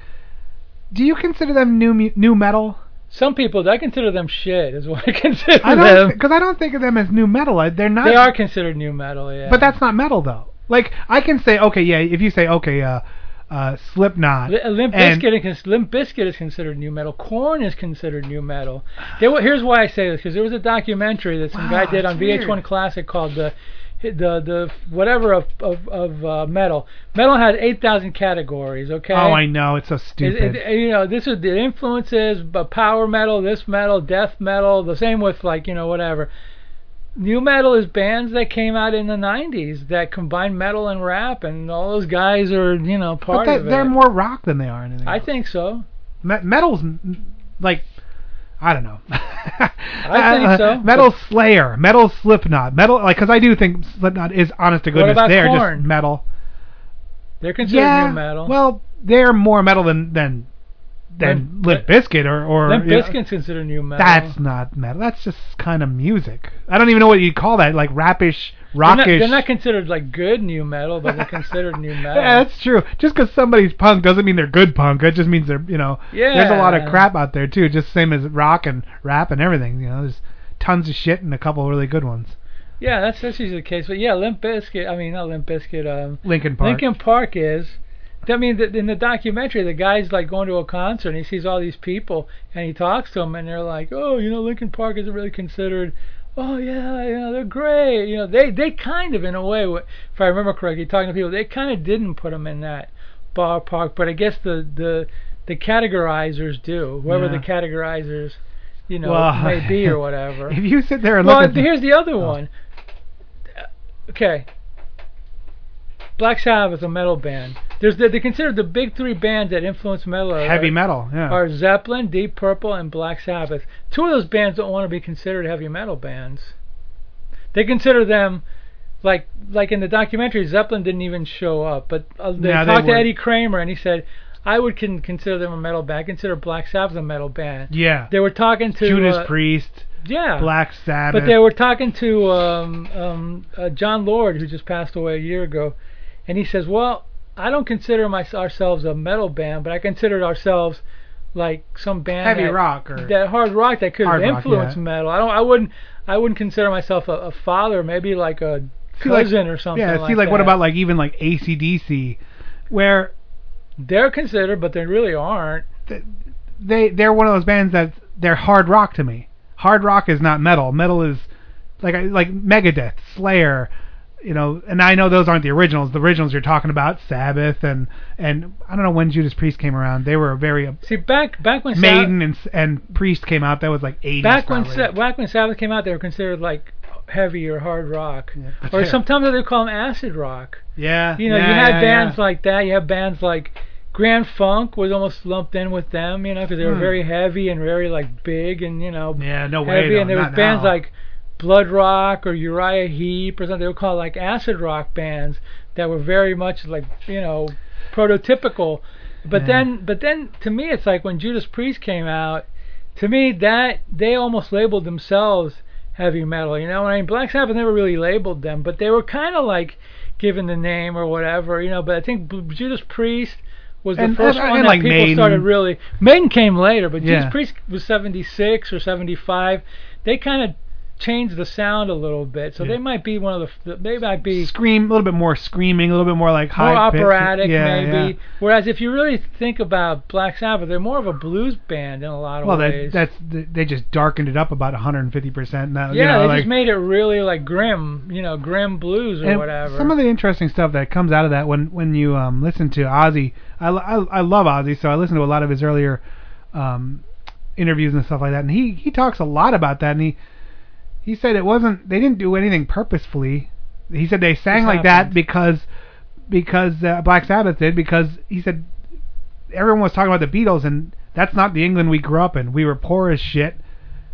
do you consider them new nu metal? some people I consider them shit is what I consider I them. because I don't think of them as nu metal. They're not. They are considered nu metal, yeah. But that's not metal though. Like I can say okay, yeah. If you say okay, uh, uh, Slipknot. Li- Limp and- Bizkit, is, Limp Bizkit is considered nu metal. Korn is considered nu metal. There, here's why I say this because there was a documentary that some Wow, guy did on that's VH1 weird. Classic called the the the whatever of of, of uh, metal. Metal had 8,000 categories. Okay. Oh, I know. It's so It- stupid. it- you know, this is the influences, but power metal, this metal, death metal, the same with like you know whatever. Nu metal is bands that came out in the 90s that combine metal and rap, and all those guys are you know but part they, of it. they're more rock than they are anything. I else. think so. Me- metal's like I don't know. I think Uh, so. Metal Slayer, Metal Slipknot, Metal like because I do think Slipknot is honest to goodness. they're Korn? just metal. They're considered yeah, nu metal. well, they're more metal than than than Limp Bizkit or or Limp you know, considered nu metal. That's not metal. That's just kind of music. I don't even know what you'd call that. Like rapish, they're not, rockish. they're not considered like good nu metal, but they're considered new metal. Yeah, that's true. Just because somebody's punk doesn't mean they're good punk. It just means they're, you know, Yeah. there's a lot of crap out there too. Just same as rock and rap and everything. You know, there's tons of shit and a couple of really good ones. Yeah, that's that's usually the case. But yeah, Limp Bizkit. I mean, not Limp Bizkit. Um, Linkin Park. Linkin Park is. I mean, in the documentary, the guy's like going to a concert and he sees all these people and he talks to them and they're like, oh, you know, Linkin Park isn't really considered. Oh yeah, you know, they're great. You know, they they kind of in a way, if I remember correctly, talking to people, they kind of didn't put them in that ballpark, but I guess the the the categorizers do. Whoever Yeah. the categorizers, you know, Well, may be or whatever. If you sit there and well, look Well, here's the other oh. one. Uh, okay. Black Sabbath, is a metal band. There's the, they consider the big three bands that influence metal. Are, Heavy metal, yeah. Are Zeppelin, Deep Purple, and Black Sabbath. Two of those bands don't want to be considered heavy metal bands. They consider them like like in the documentary. Zeppelin didn't even show up, but uh, they they talked to Eddie Kramer and he said. I would con- consider them a metal band. I consider Black Sabbath a metal band. Yeah. They were talking to Judas uh, Priest, yeah, Black Sabbath. but they were talking to um, um, uh, Jon Lord, who just passed away a year ago, and he says, "Well, I don't consider my, ourselves a metal band, but I consider ourselves like some band Heavy that, rock or- that hard rock that could Hard rock, influence yeah. metal. I don't. I wouldn't. I wouldn't consider myself a, a father. Maybe like a See, like- cousin or something. Yeah, see, like, like what about like even like ACDC, where They're considered, but they really aren't. they they're one of those bands that they're hard rock to me. Hard rock is not metal. Metal is like like Megadeth, Slayer, you know. And I know those aren't the originals. The originals you're talking about, Sabbath and and I don't know when Judas Priest came around. They were very See, back back when Sab- Maiden and and Priest came out. That was like 80s. back when probably. Back when Sabbath came out, they were considered like heavy or hard rock, but or sometimes they call them acid rock. yeah, You know, yeah, you had yeah, bands yeah. like that. You have bands like Grand Funk was almost lumped in with them, you know, because they were Hmm. very heavy and very like big and you know Yeah, no way, heavy. though, and there was bands now. like Blood Rock or Uriah Heep or something. They were called like acid rock bands that were very much like you know prototypical. But Yeah. then, but then to me, it's like when Judas Priest came out. To me, that they almost labeled themselves heavy metal. You know, I mean, Black Sabbath never really labeled them, but they were kind of like given the name or whatever. You know, but I think B- Judas Priest was the And- first and- one and that like people Maiden. started really. Maiden came later, but Yeah. Judas Priest was 76 or 75. They kind of changed the sound a little bit, so Yeah. they might be one of the. They might be scream a little bit more screaming, a little bit more like high pitch. operatic, yeah, maybe. yeah. Whereas if you really think about Black Sabbath, they're more of a blues band in a lot of Well, ways. that, that's they just darkened it up about 150 percent now. yeah, you know, they like, just made it really like grim, you know, grim blues or whatever. Some of the interesting stuff that comes out of that when when you um listen to Ozzy, I, I, I love Ozzy, so I listen to a lot of his earlier um interviews and stuff like that, and he he talks a lot about that, and he he said it wasn't they didn't do anything purposefully. He said they sang Just like that because because uh, Black Sabbath did because he said everyone was talking about the Beatles and that's not the England we grew up in. We were poor as shit.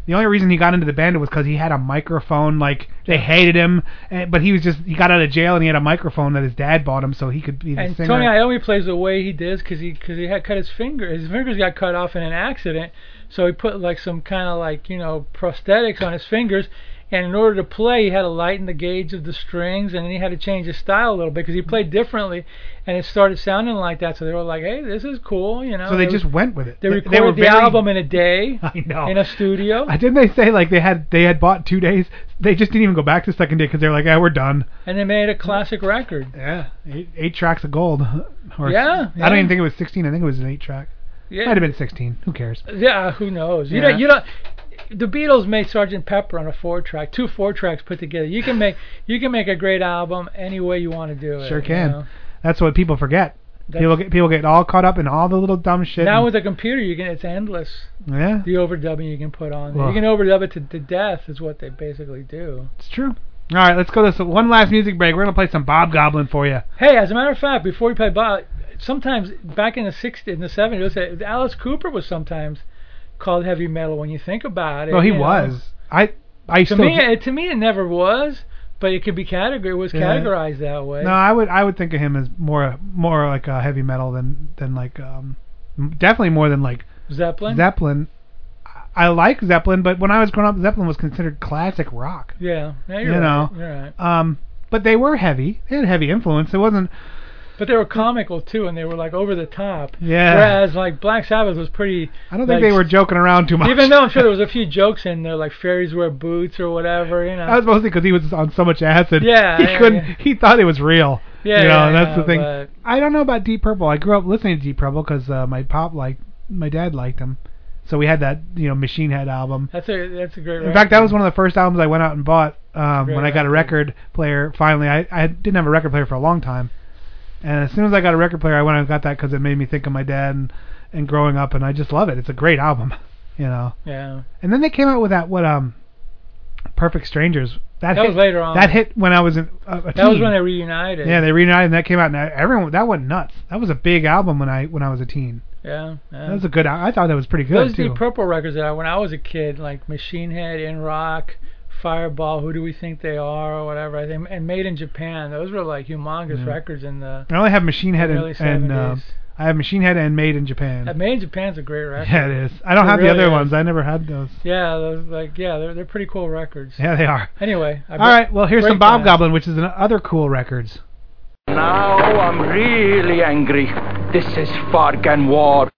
The only reason he got into the band was because he had a microphone. Like they hated him, and, but he was just he got out of jail and he had a microphone that his dad bought him so he could be the And singer. Tony Iommi plays the way he does because he because he had cut his finger. His fingers got cut off in an accident, so he put like some kind of like you know prosthetics on his fingers. And in order to play, he had to lighten the gauge of the strings, and then he had to change his style a little bit because he played differently, and it started sounding like that. So they were like, "Hey, this is cool," you know. so they It just went with it. They They- recorded they were the very- album in a day. I know. In a studio, I didn't they say like they had they had bought two days. They just didn't even go back the second day because they were like, yeah, we're done. and they made a classic record. Yeah, eight, eight tracks of gold. Or Yeah, I don't even think it was 16. I think it was an eight track. Yeah. Might have been 16. Who cares? Yeah, who knows? You Yeah. know, you know, the Beatles made Sgt. Pepper on a four track, two four tracks put together. You can make you can make a great album any way you want to do it. Sure you can. know? That's what people forget. That's- People get people get all caught up in all the little dumb shit. Now with a computer, you can it's endless. yeah, The overdubbing you can put on. Well. You can overdub it to, to death is what they basically do. it's true. All right, let's go to this one last music break. We're gonna play some Bob Goblin for you. Hey, as a matter of fact, before we play Bob, sometimes back in the 60s, in the 70s, it was, Alice Cooper was sometimes called heavy metal when you think about it. Well, he you know. was. I I To me, it, to me, it never was, but it could be categorized. It was Yeah. categorized that way. no. I would I would think of him as more more like a heavy metal than than like um definitely more than like Zeppelin. Zeppelin. I like Zeppelin, but when I was growing up, Zeppelin was considered classic rock. Yeah, yeah you right. know. Right. Um, but they were heavy. They had heavy influence. It wasn't. But they were comical too, and they were like over the top. Yeah. Whereas like Black Sabbath was pretty. I don't think like, they were joking around too much. Even though I'm sure there was a few jokes in there, like fairies wear boots or whatever, you know. That was mostly because he was on so much acid. Yeah, he yeah, couldn't. yeah. He thought it was real. Yeah, you know, yeah, that's the thing. but- I don't know about Deep Purple. I grew up listening to Deep Purple because uh, my pop liked, my dad liked them. So we had that, you know, Machine Head album. That's a that's a great. Record. In fact, that was one of the first albums I went out and bought um, when I got a record player. Finally, I I didn't have a record player for a long time, and as soon as I got a record player, I went and got that because it made me think of my dad and, and growing up, and I just love it. It's a great album, you know. Yeah. And then they came out with that what um, Perfect Strangers. That, That hit, was later on. That hit when I was in, a, a That was when they reunited. Yeah, they reunited and that came out and everyone that went nuts. That was a big album when I when I was a teen. Yeah. yeah. That was a good. I thought that was pretty good Those too. Deep Purple records that I, when I was a kid, like Machine Head, In Rock, Fireball, Who Do We Think They Are, or whatever, I think, and Made in Japan. Those were like humongous Yeah. records in the. I only have Machine Head and, and uh, I have Machine Head and Made in Japan. That Made in Japan's a great record. Yeah, it is. I don't It have really the other is. ones. I never had those. Yeah, those like yeah, they're they're pretty cool records. Yeah, they are. Anyway, I All right. Well, here's some Bob that. Goblin, which is another cool records. Now I'm really angry. This is Fargan War.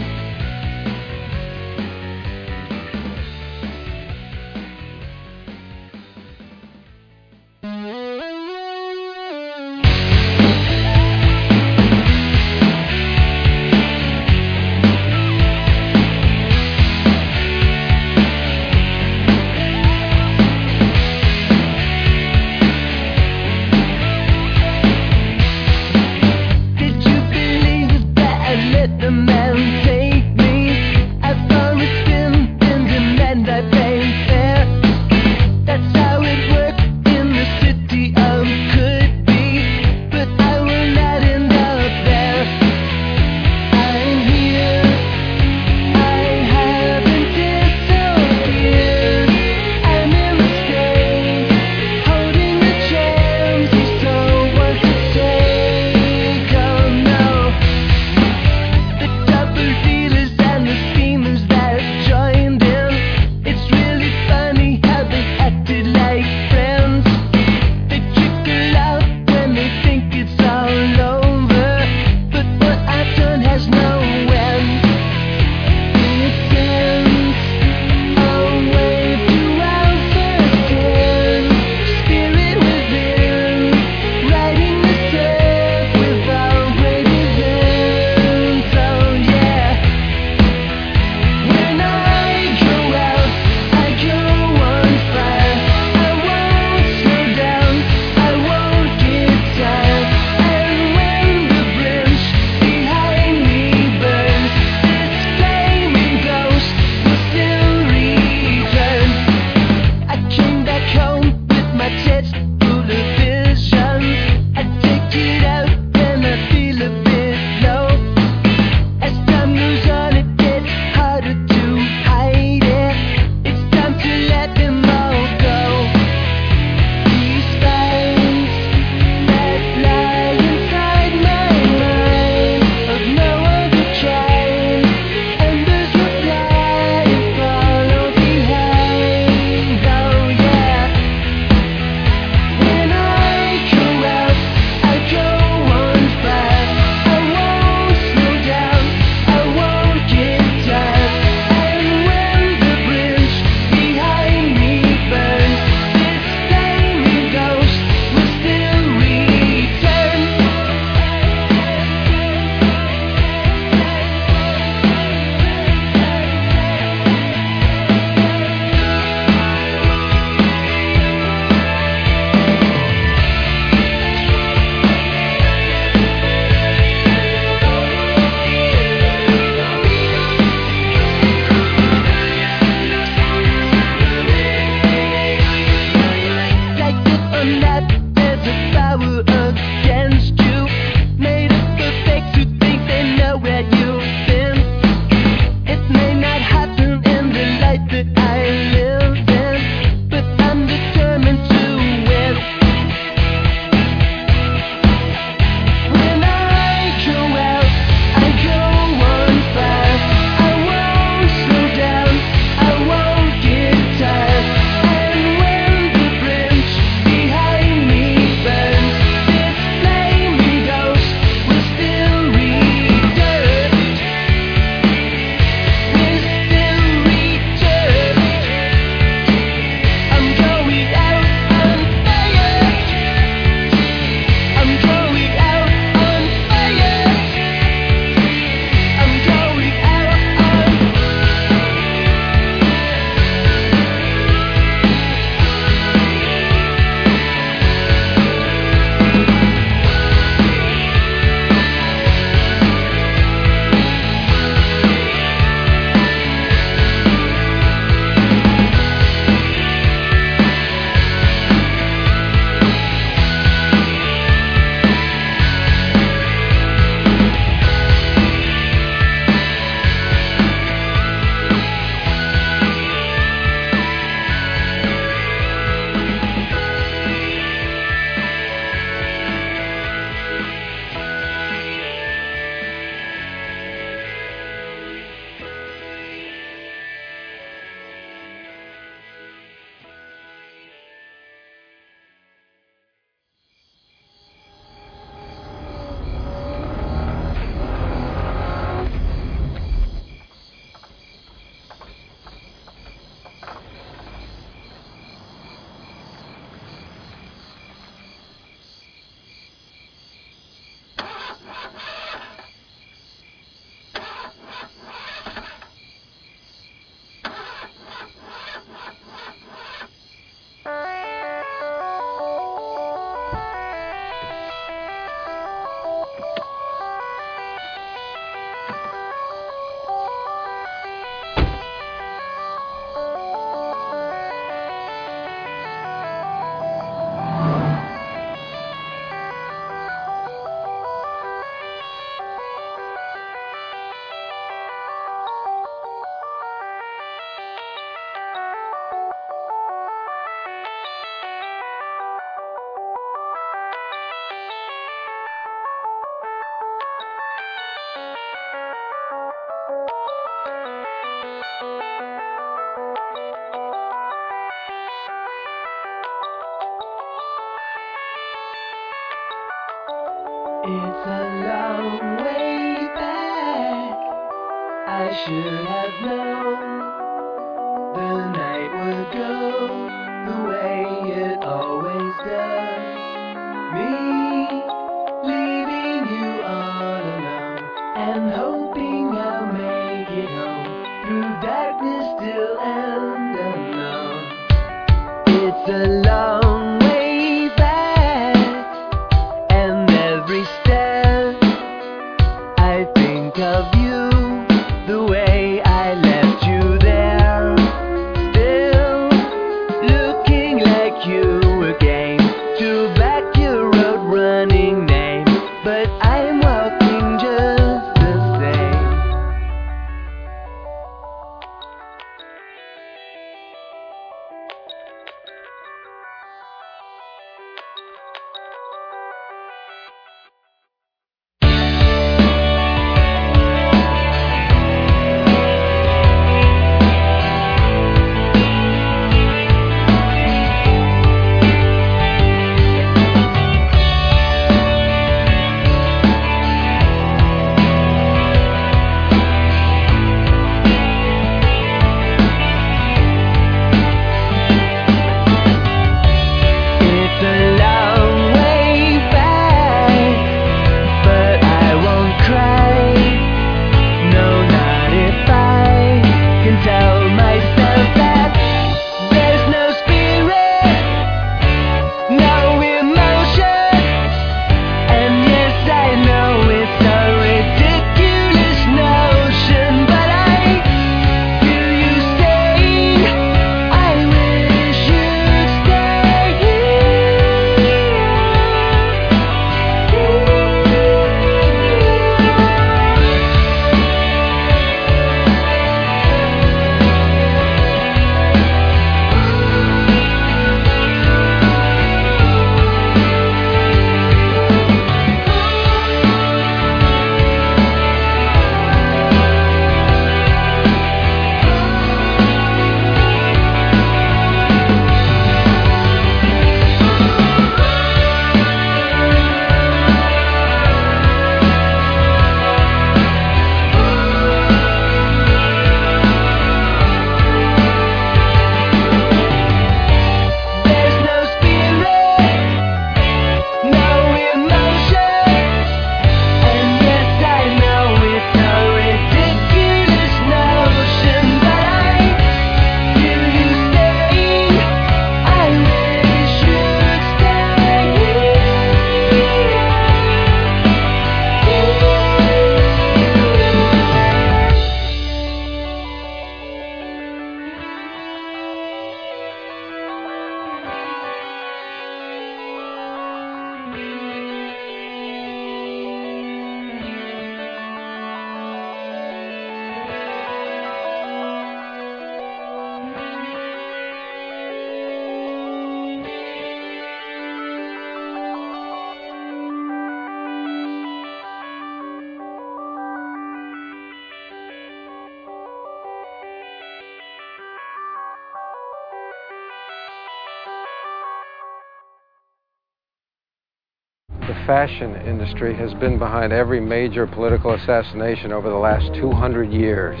The fashion industry has been behind every major political assassination over the last 200 years.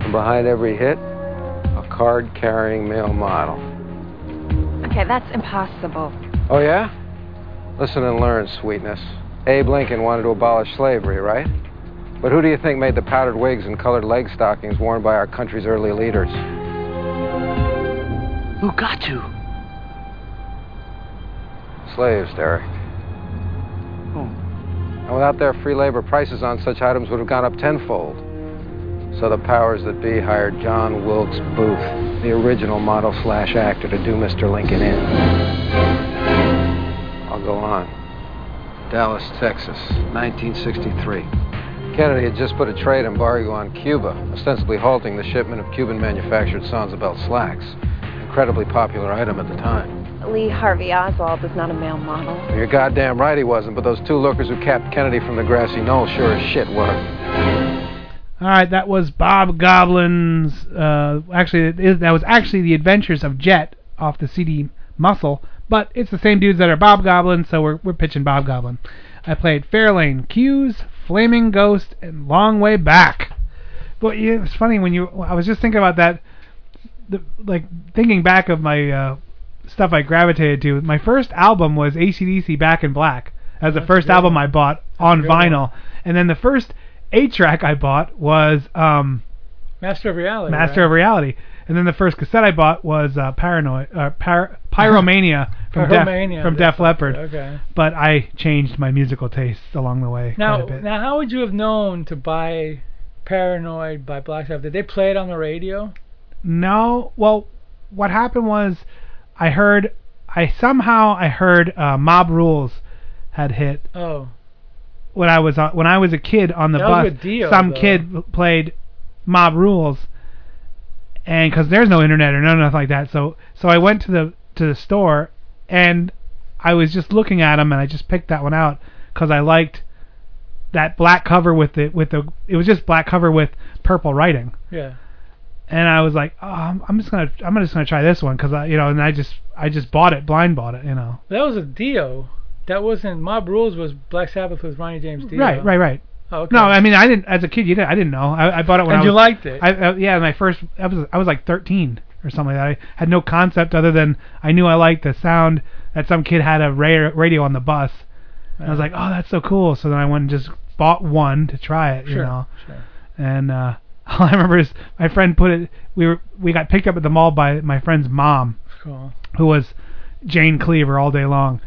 And behind every hit, a card carrying male model. Okay, that's impossible. Oh, yeah? Listen and learn, sweetness. Abe Lincoln wanted to abolish slavery, right? But who do you think made the powdered wigs and colored leg stockings worn by our country's early leaders? Who got to? Slaves, Derek. Without their free labor, prices on such items would have gone up tenfold. So the powers that be hired John Wilkes Booth, the original model slash actor, to do Mr. Lincoln in. I'll go on. Dallas, Texas, 1963. Kennedy had just put a trade embargo on Cuba, ostensibly halting the shipment of Cuban manufactured Belt slacks. Incredibly popular item at the time. Lee Harvey Oswald was not a male model. You're goddamn right he wasn't, but those two lookers who capped Kennedy from the grassy knoll sure as shit were. All right, that was Bob Goblin's. Uh, actually, it is, that was actually the Adventures of Jet off the CD Muscle, but it's the same dudes that are Bob Goblin, so we're we're pitching Bob Goblin. I played Fairlane, Q's, Flaming Ghost, and Long Way Back. But yeah, it's funny when you. I was just thinking about that. The, like thinking back of my uh, stuff I gravitated to. My first album was ACDC Back in Black. As the That's first good album. I bought on good vinyl, and then the first eight track I bought was um, Master of Reality. Master right? of Reality, and then the first cassette I bought was uh, Paranoid, uh, Pyr- Pyromania from Def from Def Leppard. Okay. But I changed my musical tastes along the way Now, quite a bit. now, how would you have known to buy Paranoid by Black Sabbath? Did they play it on the radio? No, well, what happened was I heard, I somehow I heard uh, Mob Rules had hit Oh, when I was on, when I was a kid on the That was bus. with Dio, some though. kid played Mob Rules, and because there's no internet or nothing like that, so so I went to the to the store and I was just looking at them and I just picked that one out because I liked that black cover with the with the it was just black cover with purple writing yeah. And I was like, oh, I'm, I'm just gonna, I'm just gonna try this one because I, you know, and I just, I just bought it, blind bought it, you know. That was a Dio. That wasn't Mob Rules. Was Black Sabbath with Ronnie James Dio? Right, right, right. Oh, okay. No, I mean, I didn't, as a kid, you didn't, I didn't know. I, I bought it when And I you was, liked it. I, I, yeah, my first, I was, I was like 13 or something like that. I had no concept other than I knew I liked the sound that some kid had a ra- radio on the bus. And I was like, oh, that's so cool. So then I went and just bought one to try it, you know. sure. And uh all I remember is my friend put it. We were we got picked up at the mall by my friend's mom, Cool. who was June Cleaver all day long.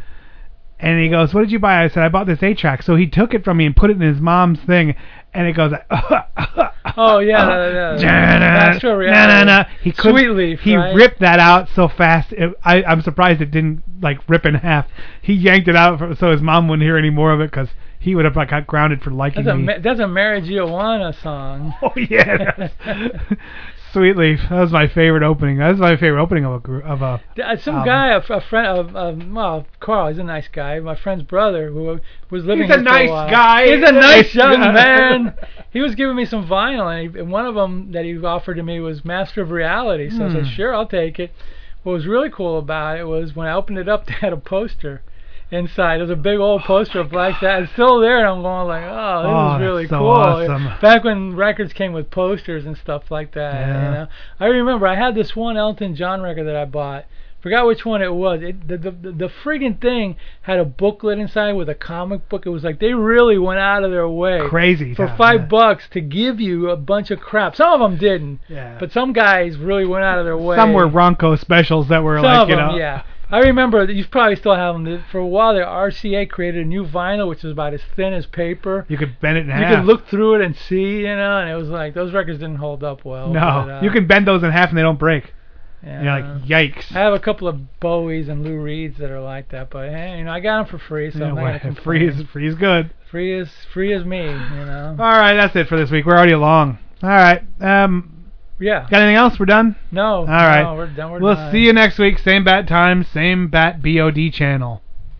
And he goes, "What did you buy?" I said, "I bought this eight track." So he took it from me and put it in his mom's thing, and it goes. Oh yeah, yeah, yeah. Na, Master of na, Reality. na, na. He couldn't- Sweet Leaf. He right? ripped that out so fast. It, I, I'm surprised it didn't like rip in half. He yanked it out for, so his mom wouldn't hear any more of it because he would have like got grounded for liking That's a me. That's a marijuana song. Oh yeah, Sweet Leaf. That was my favorite opening. That was my favorite opening of a group of a. Uh, Some album. guy, a friend of, of well, Carl. He's a nice guy. My friend's brother, who was living He's a nice while. guy. He's a nice young man. He was giving me some vinyl, and, he, and one of them that he offered to me was Master of Reality. So I said, Hmm. sure, I'll take it. What was really cool about it was when I opened it up, they had a poster inside. There's a big old oh poster of Black Sabbath. It's still there, and I'm going like, oh, this Oh, is really so cool. awesome. Back when records came with posters and stuff like that. Yeah. You know? I remember I had this one Elton John record that I bought. Forgot which one it was. It, the, the the friggin' thing had a booklet inside with a comic book. It was like they really went out of their way Crazy for five yeah. bucks to give you a bunch of crap. Some of them didn't, Yeah. but some guys really went out of their way. Some were Ronco specials that were Some like you them, know. yeah. I remember that you probably still have them. For a while, the RCA created a new vinyl, which was about as thin as paper. You could bend it in You half. You could look through it and see, you know, and it was like those records didn't hold up well. no, but, uh, you can bend those in half and they don't break. Yeah. You're like, yikes. I have a couple of Bowies and Lou Reeds that are like that, but hey, you know, I got them for free, so I'm not free is free is good. free is free as me, you know. All right, that's it for this week. We're already along. All right. Um, Yeah. got anything else? We're done. No. All right. No, we're done. We're we'll done. see you next week. Same bat time, same bat BOD channel.